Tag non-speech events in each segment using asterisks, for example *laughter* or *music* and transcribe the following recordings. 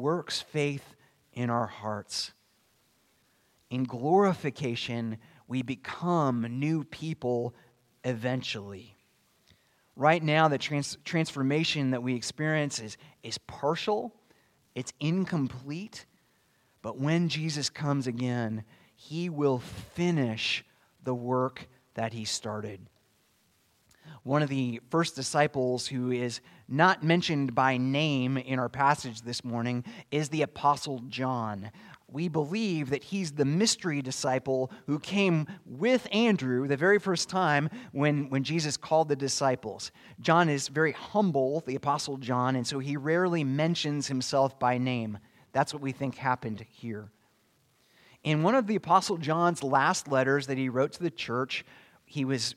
works faith in our hearts. In glorification, we become new people eventually. Right now, the trans- transformation that we experience is, is partial, it's incomplete. But when Jesus comes again, he will finish the work that he started. One of the first disciples who is not mentioned by name in our passage this morning is the Apostle John we believe that he's the mystery disciple who came with Andrew the very first time when, when Jesus called the disciples. John is very humble, the Apostle John, and so he rarely mentions himself by name. That's what we think happened here. In one of the Apostle John's last letters that he wrote to the church, he was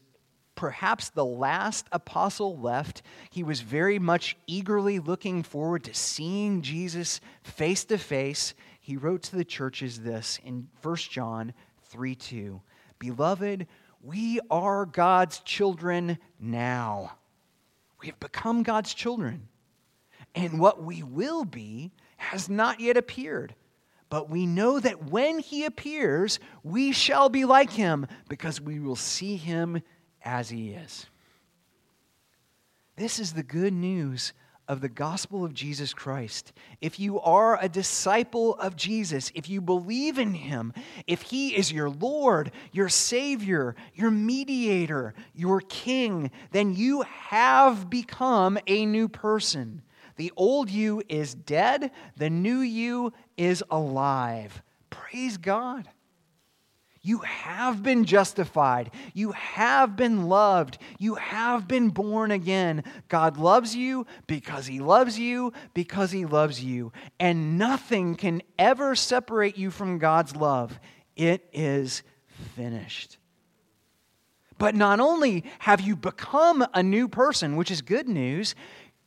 perhaps the last apostle left. He was very much eagerly looking forward to seeing Jesus face to face he wrote to the churches this in 1 John 3 2. Beloved, we are God's children now. We have become God's children. And what we will be has not yet appeared. But we know that when he appears, we shall be like him because we will see him as he is. This is the good news of the gospel of Jesus Christ, if you are a disciple of Jesus, if you believe in him, if he is your Lord, your Savior, your mediator, your King, then you have become a new person. The old you is dead, the new you is alive. Praise God. You have been justified. You have been loved. You have been born again. God loves you because He loves you, because He loves you. And nothing can ever separate you from God's love. It is finished. But not only have you become a new person, which is good news,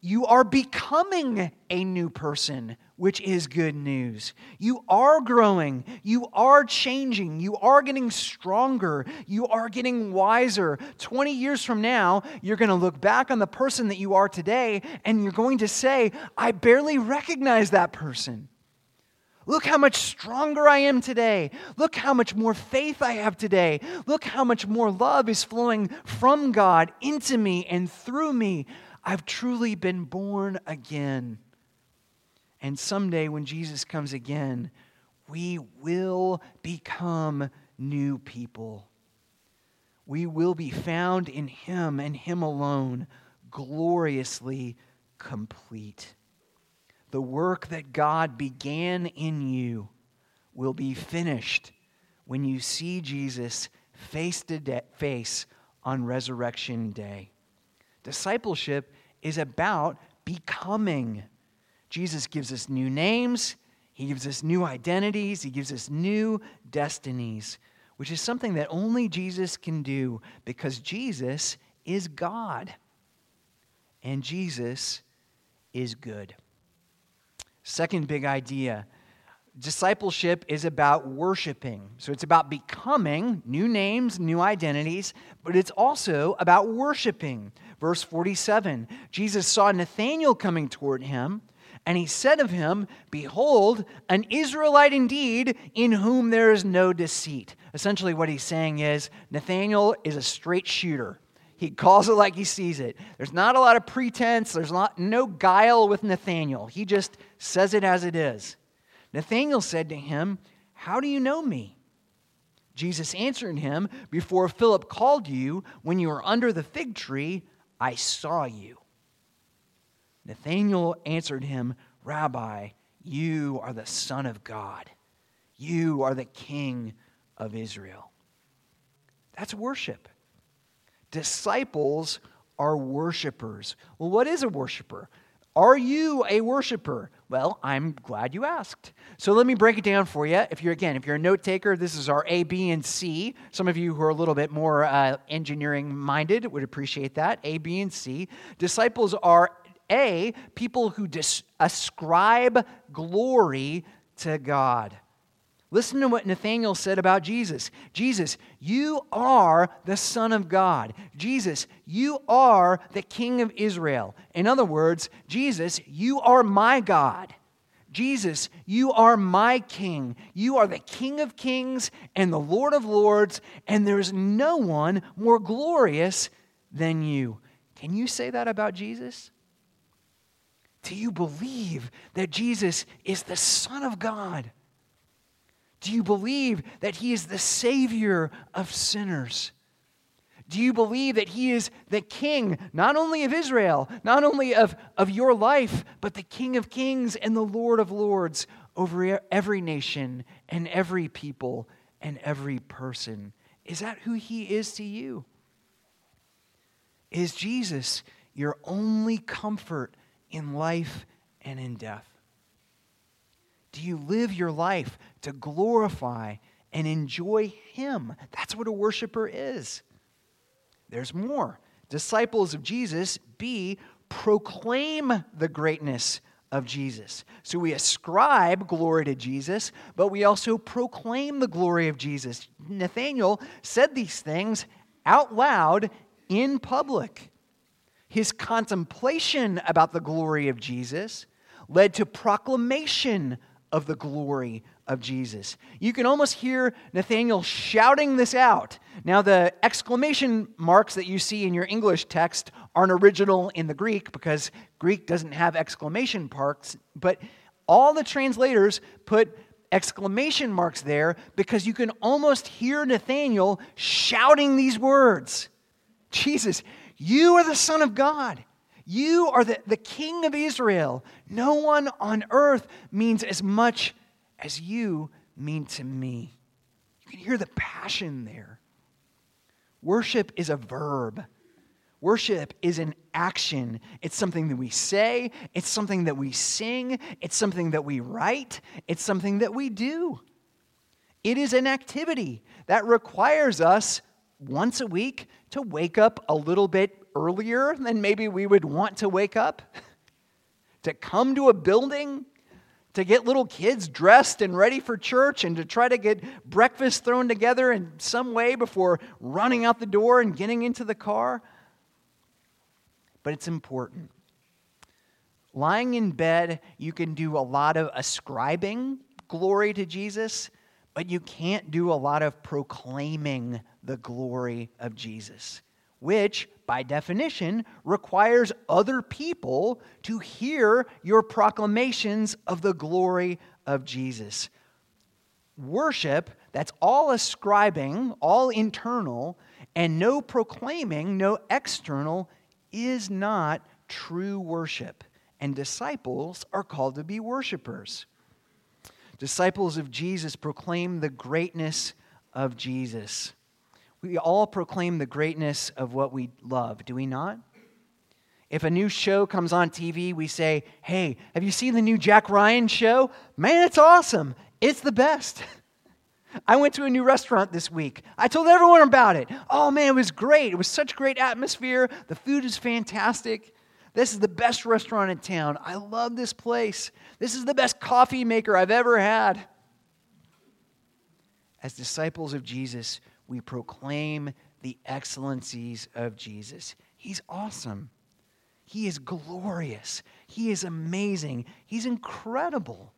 you are becoming a new person, which is good news. You are growing. You are changing. You are getting stronger. You are getting wiser. 20 years from now, you're going to look back on the person that you are today and you're going to say, I barely recognize that person. Look how much stronger I am today. Look how much more faith I have today. Look how much more love is flowing from God into me and through me. I've truly been born again. And someday, when Jesus comes again, we will become new people. We will be found in Him and Him alone, gloriously complete. The work that God began in you will be finished when you see Jesus face to face on Resurrection Day. Discipleship is about becoming. Jesus gives us new names, He gives us new identities, He gives us new destinies, which is something that only Jesus can do because Jesus is God and Jesus is good. Second big idea discipleship is about worshiping. So it's about becoming new names, new identities, but it's also about worshiping. Verse 47 Jesus saw Nathanael coming toward him, and he said of him, Behold, an Israelite indeed, in whom there is no deceit. Essentially, what he's saying is Nathanael is a straight shooter. He calls it like he sees it. There's not a lot of pretense, there's not, no guile with Nathanael. He just says it as it is. Nathanael said to him, How do you know me? Jesus answered him, Before Philip called you, when you were under the fig tree, I saw you. Nathanael answered him, Rabbi, you are the Son of God. You are the King of Israel. That's worship. Disciples are worshipers. Well, what is a worshiper? Are you a worshiper? Well, I'm glad you asked. So let me break it down for you. If you're, again, if you're a note taker, this is our A, B, and C. Some of you who are a little bit more uh, engineering minded would appreciate that. A, B, and C. Disciples are A, people who dis- ascribe glory to God. Listen to what Nathanael said about Jesus. Jesus, you are the Son of God. Jesus, you are the King of Israel. In other words, Jesus, you are my God. Jesus, you are my king. You are the King of kings and the Lord of lords, and there's no one more glorious than you. Can you say that about Jesus? Do you believe that Jesus is the Son of God? Do you believe that He is the Savior of sinners? Do you believe that He is the King, not only of Israel, not only of, of your life, but the King of kings and the Lord of lords over every nation and every people and every person? Is that who He is to you? Is Jesus your only comfort in life and in death? Do you live your life to glorify and enjoy Him? That's what a worshiper is. There's more. Disciples of Jesus, B, proclaim the greatness of Jesus. So we ascribe glory to Jesus, but we also proclaim the glory of Jesus. Nathanael said these things out loud in public. His contemplation about the glory of Jesus led to proclamation of the glory of Jesus. You can almost hear Nathanael shouting this out. Now, the exclamation marks that you see in your English text aren't original in the Greek because Greek doesn't have exclamation marks, but all the translators put exclamation marks there because you can almost hear Nathanael shouting these words Jesus, you are the Son of God. You are the, the King of Israel. No one on earth means as much as you mean to me. You can hear the passion there. Worship is a verb. Worship is an action. It's something that we say, it's something that we sing, it's something that we write, it's something that we do. It is an activity that requires us once a week to wake up a little bit earlier than maybe we would want to wake up, *laughs* to come to a building to get little kids dressed and ready for church and to try to get breakfast thrown together in some way before running out the door and getting into the car. But it's important. Lying in bed, you can do a lot of ascribing glory to Jesus, but you can't do a lot of proclaiming the glory of Jesus which, by definition, requires other people to hear your proclamations of the glory of Jesus. Worship, that's all ascribing, all internal, and no proclaiming, no external, is not true worship. And disciples are called to be worshipers. Disciples of Jesus proclaim the greatness of Jesus we all proclaim the greatness of what we love, do we not? If a new show comes on TV, we say, Hey, have you seen the new Jack Ryan show? Man, it's awesome. It's the best. *laughs* I went to a new restaurant this week. I told everyone about it. Oh man, it was great. It was such great atmosphere. The food is fantastic. This is the best restaurant in town. I love this place. This is the best coffee maker I've ever had. As disciples of Jesus, we proclaim the excellencies of Jesus. He's awesome. He is glorious. He is amazing. He's incredible.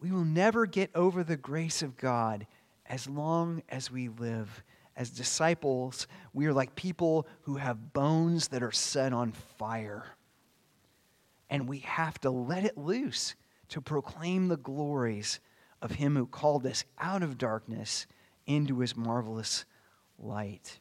We will never get over the grace of God as long as we live. As disciples, we are like people who have bones that are set on fire. And we have to let it loose to proclaim the glories of Him who called us out of darkness into his marvelous light.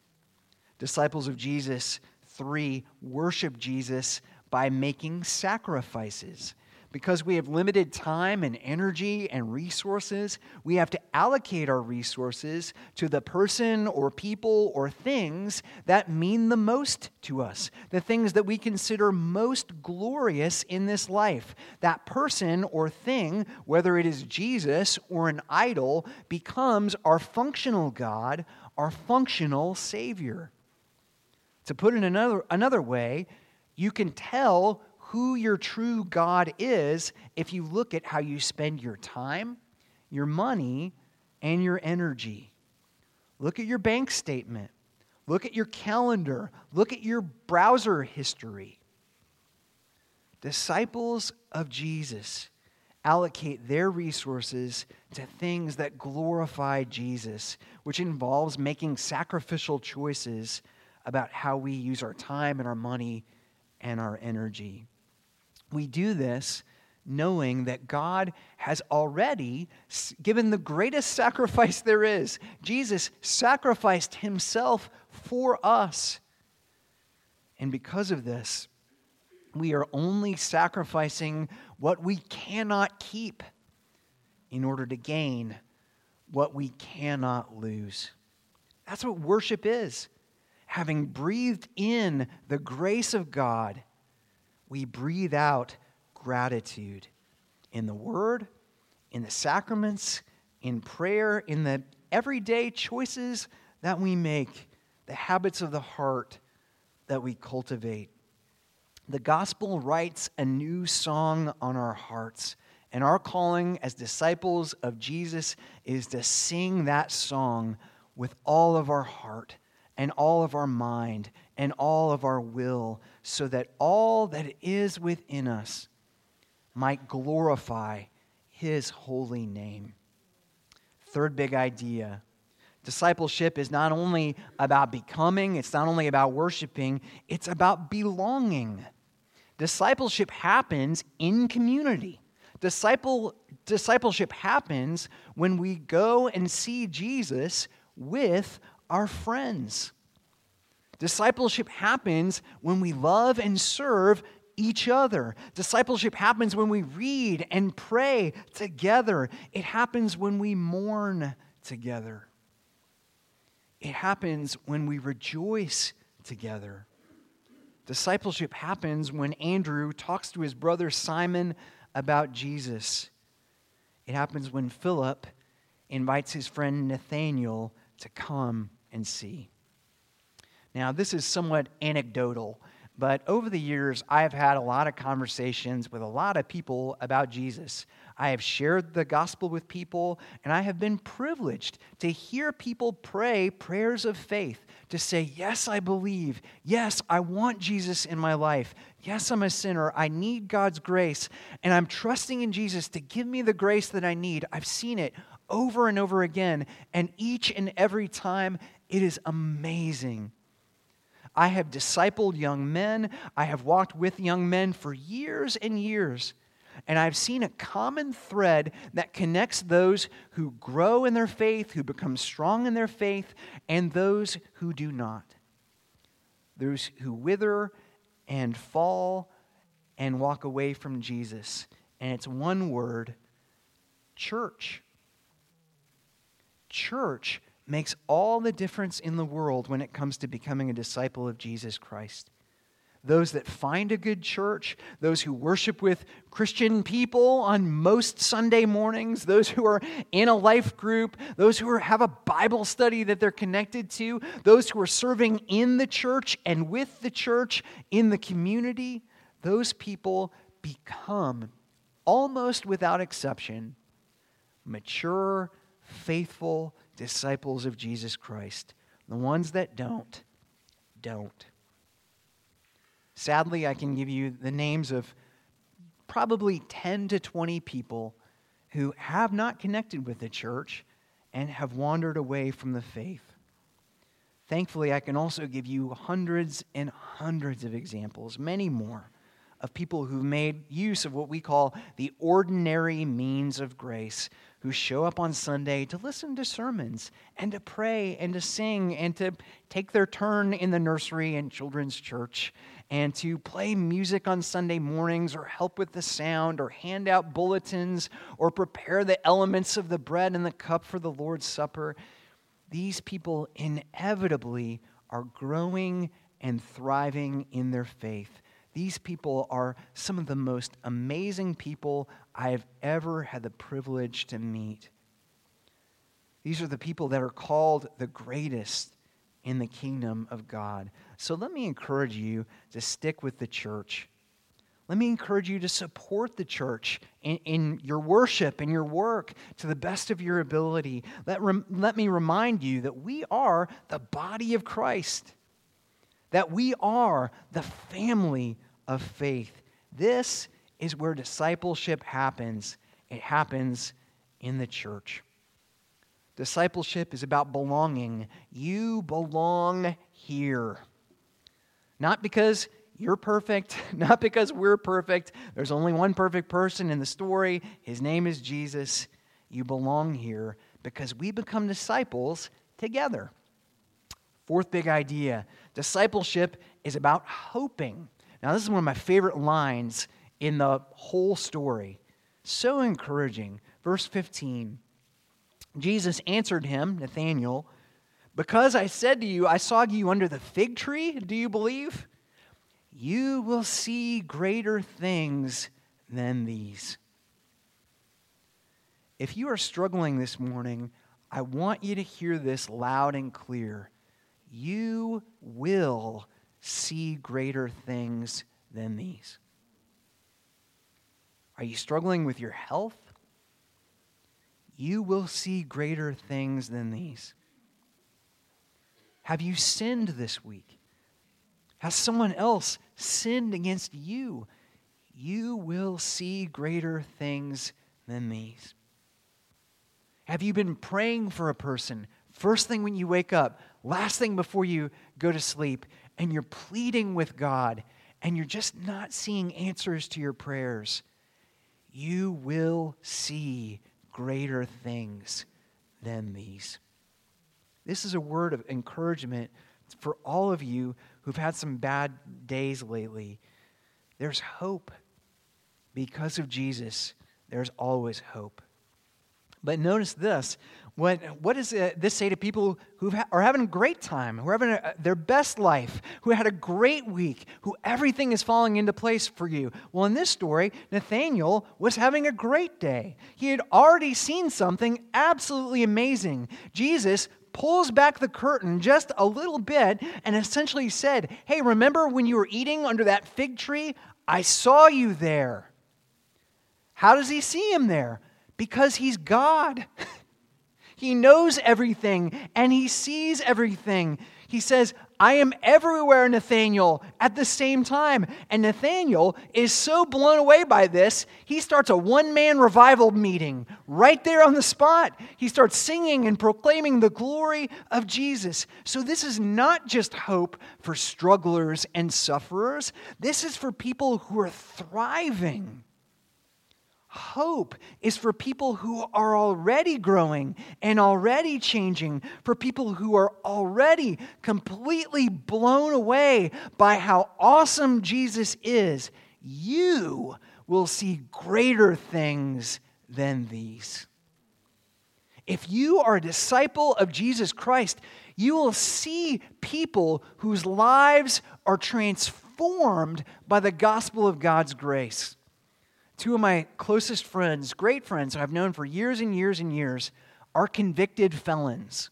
Disciples of Jesus, three, worship Jesus by making sacrifices. Because we have limited time and energy and resources, we have to allocate our resources to the person or people or things that mean the most to us, the things that we consider most glorious in this life. That person or thing, whether it is Jesus or an idol, becomes our functional God, our functional Savior. To put it another, another way, you can tell who your true God is if you look at how you spend your time, your money, and your energy. Look at your bank statement. Look at your calendar. Look at your browser history. Disciples of Jesus allocate their resources to things that glorify Jesus, which involves making sacrificial choices about how we use our time and our money and our energy. We do this knowing that God has already given the greatest sacrifice there is. Jesus sacrificed himself for us. And because of this, we are only sacrificing what we cannot keep in order to gain what we cannot lose. That's what worship is. Having breathed in the grace of God, we breathe out gratitude in the Word, in the sacraments, in prayer, in the everyday choices that we make, the habits of the heart that we cultivate. The gospel writes a new song on our hearts. And our calling as disciples of Jesus is to sing that song with all of our heart and all of our mind and all of our will, so that all that is within us might glorify his holy name. Third big idea discipleship is not only about becoming, it's not only about worshiping, it's about belonging. Discipleship happens in community. Disciple, discipleship happens when we go and see Jesus with our friends. Discipleship happens when we love and serve each other. Discipleship happens when we read and pray together. It happens when we mourn together. It happens when we rejoice together. Discipleship happens when Andrew talks to his brother Simon about Jesus. It happens when Philip invites his friend Nathanael to come and see. Now, this is somewhat anecdotal, but over the years, I have had a lot of conversations with a lot of people about Jesus. I have shared the gospel with people, and I have been privileged to hear people pray prayers of faith to say, Yes, I believe. Yes, I want Jesus in my life. Yes, I'm a sinner. I need God's grace, and I'm trusting in Jesus to give me the grace that I need. I've seen it over and over again, and each and every time, it is amazing I have discipled young men. I have walked with young men for years and years. And I've seen a common thread that connects those who grow in their faith, who become strong in their faith, and those who do not. Those who wither and fall and walk away from Jesus. And it's one word church. Church makes all the difference in the world when it comes to becoming a disciple of Jesus Christ. Those that find a good church, those who worship with Christian people on most Sunday mornings, those who are in a life group, those who are, have a Bible study that they're connected to, those who are serving in the church and with the church in the community, those people become, almost without exception, mature, faithful, disciples of Jesus Christ. The ones that don't, don't. Sadly, I can give you the names of probably 10 to 20 people who have not connected with the church and have wandered away from the faith. Thankfully, I can also give you hundreds and hundreds of examples, many more, of people who've made use of what we call the ordinary means of grace, who show up on Sunday to listen to sermons and to pray and to sing and to take their turn in the nursery and children's church and to play music on Sunday mornings or help with the sound or hand out bulletins or prepare the elements of the bread and the cup for the Lord's Supper. These people inevitably are growing and thriving in their faith. These people are some of the most amazing people I have ever had the privilege to meet. These are the people that are called the greatest in the kingdom of God. So let me encourage you to stick with the church. Let me encourage you to support the church in, in your worship and your work to the best of your ability. Let, rem, let me remind you that we are the body of Christ, that we are the family of faith. This is where discipleship happens, it happens in the church. Discipleship is about belonging. You belong here. Not because you're perfect, *laughs* not because we're perfect. There's only one perfect person in the story. His name is Jesus. You belong here because we become disciples together. Fourth big idea discipleship is about hoping. Now, this is one of my favorite lines in the whole story. So encouraging. Verse 15 Jesus answered him, Nathanael, Because I said to you, I saw you under the fig tree, do you believe? You will see greater things than these. If you are struggling this morning, I want you to hear this loud and clear. You will see greater things than these. Are you struggling with your health? You will see greater things than these. Have you sinned this week? Has someone else sinned against you? You will see greater things than these. Have you been praying for a person first thing when you wake up, last thing before you go to sleep, and you're pleading with God and you're just not seeing answers to your prayers? You will see greater things than these. This is a word of encouragement for all of you who've had some bad days lately. There's hope. Because of Jesus, there's always hope. But notice this. What, what does uh, this say to people who are having a great time, who are having a, their best life, who had a great week, who everything is falling into place for you? Well, in this story, Nathanael was having a great day. He had already seen something absolutely amazing. Jesus pulls back the curtain just a little bit and essentially said, Hey, remember when you were eating under that fig tree? I saw you there. How does he see him there? Because he's God. *laughs* he knows everything and he sees everything. He says, I am everywhere, Nathanael, at the same time. And Nathanael is so blown away by this, he starts a one man revival meeting right there on the spot. He starts singing and proclaiming the glory of Jesus. So, this is not just hope for strugglers and sufferers, this is for people who are thriving. Hope is for people who are already growing and already changing, for people who are already completely blown away by how awesome Jesus is. You will see greater things than these. If you are a disciple of Jesus Christ, you will see people whose lives are transformed by the gospel of God's grace. Two of my closest friends, great friends I've known for years and years and years, are convicted felons.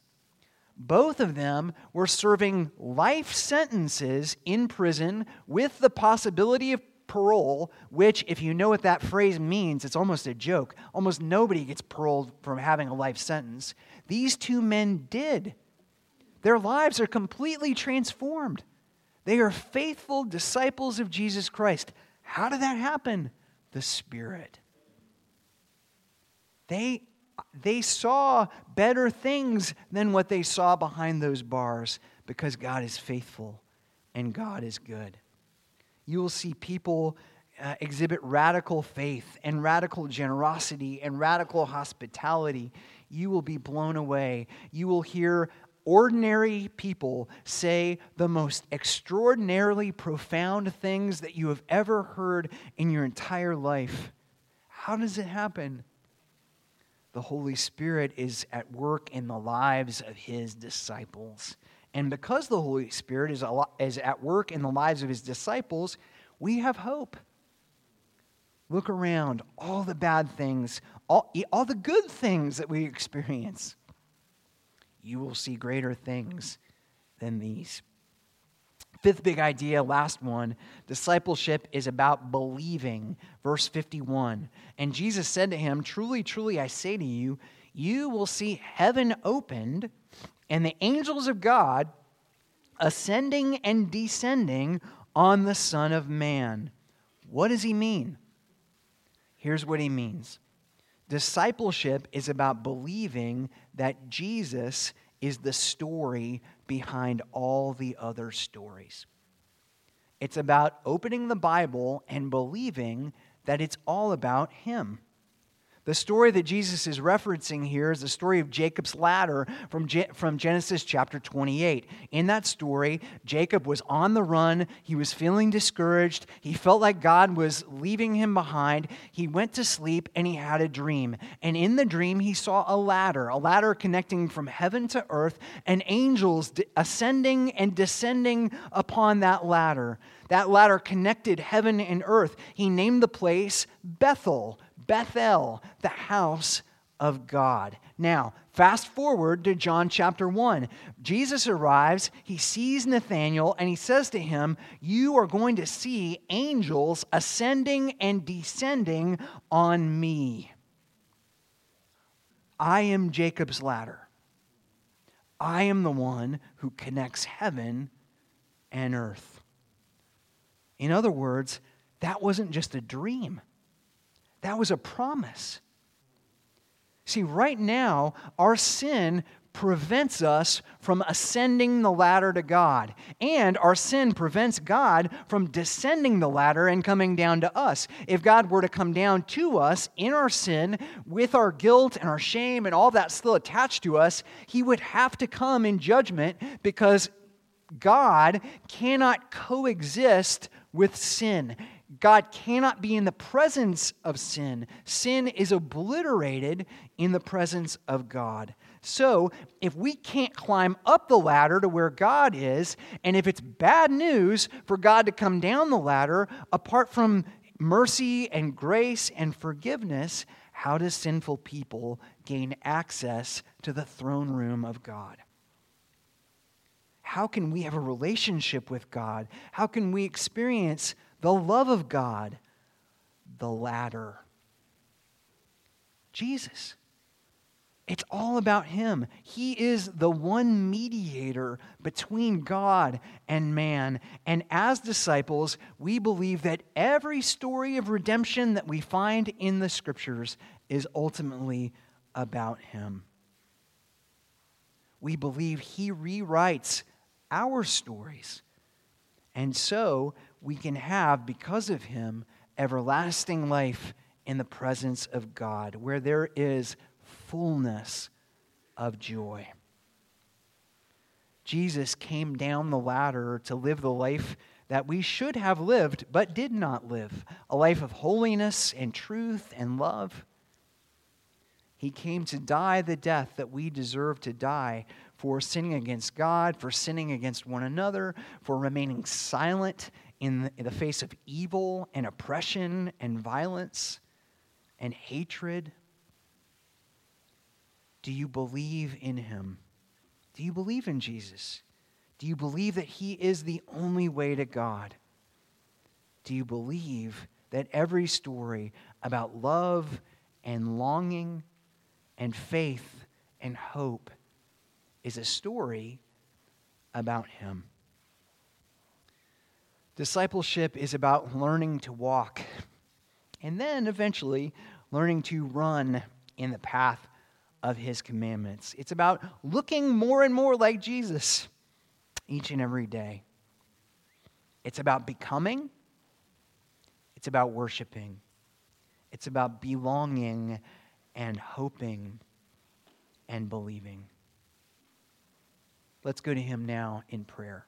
Both of them were serving life sentences in prison with the possibility of parole, which, if you know what that phrase means, it's almost a joke. Almost nobody gets paroled from having a life sentence. These two men did. Their lives are completely transformed. They are faithful disciples of Jesus Christ. How did that happen? The Spirit. They, they saw better things than what they saw behind those bars because God is faithful and God is good. You will see people uh, exhibit radical faith and radical generosity and radical hospitality. You will be blown away. You will hear ordinary people say the most extraordinarily profound things that you have ever heard in your entire life. How does it happen? The Holy Spirit is at work in the lives of his disciples. And because the Holy Spirit is, is at work in the lives of his disciples, we have hope. Look around, all the bad things, all, all the good things that we experience you will see greater things than these. Fifth big idea, last one discipleship is about believing. Verse 51. And Jesus said to him, Truly, truly, I say to you, you will see heaven opened and the angels of God ascending and descending on the Son of Man. What does he mean? Here's what he means Discipleship is about believing that Jesus is the story behind all the other stories. It's about opening the Bible and believing that it's all about Him. The story that Jesus is referencing here is the story of Jacob's ladder from, from Genesis chapter 28. In that story, Jacob was on the run. He was feeling discouraged. He felt like God was leaving him behind. He went to sleep and he had a dream. And in the dream, he saw a ladder, a ladder connecting from heaven to earth, and angels ascending and descending upon that ladder. That ladder connected heaven and earth. He named the place Bethel Bethel, the house of God. Now, fast forward to John chapter 1. Jesus arrives, he sees Nathanael, and he says to him, You are going to see angels ascending and descending on me. I am Jacob's ladder. I am the one who connects heaven and earth. In other words, that wasn't just a dream. That was a promise. See, right now, our sin prevents us from ascending the ladder to God. And our sin prevents God from descending the ladder and coming down to us. If God were to come down to us in our sin, with our guilt and our shame and all that still attached to us, he would have to come in judgment because God cannot coexist with sin. God cannot be in the presence of sin. Sin is obliterated in the presence of God. So, if we can't climb up the ladder to where God is, and if it's bad news for God to come down the ladder, apart from mercy and grace and forgiveness, how does sinful people gain access to the throne room of God? How can we have a relationship with God? How can we experience the love of God, the ladder. Jesus. It's all about Him. He is the one mediator between God and man. And as disciples, we believe that every story of redemption that we find in the Scriptures is ultimately about Him. We believe He rewrites our stories. And so we can have, because of him, everlasting life in the presence of God, where there is fullness of joy. Jesus came down the ladder to live the life that we should have lived but did not live a life of holiness and truth and love. He came to die the death that we deserve to die for sinning against God, for sinning against one another, for remaining silent in the face of evil and oppression and violence and hatred? Do you believe in him? Do you believe in Jesus? Do you believe that he is the only way to God? Do you believe that every story about love and longing and faith and hope is a story about him? Discipleship is about learning to walk and then eventually learning to run in the path of his commandments. It's about looking more and more like Jesus each and every day. It's about becoming, it's about worshiping, it's about belonging and hoping and believing. Let's go to him now in prayer.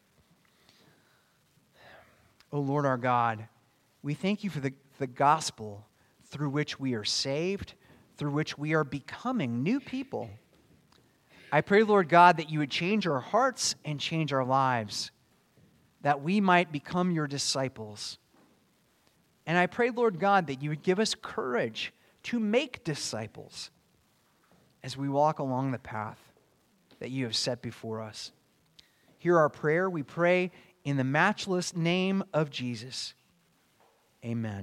O Lord our God, we thank you for the, the gospel through which we are saved, through which we are becoming new people. I pray, Lord God, that you would change our hearts and change our lives, that we might become your disciples. And I pray, Lord God, that you would give us courage to make disciples as we walk along the path that you have set before us. Hear our prayer. We pray in the matchless name of Jesus. Amen.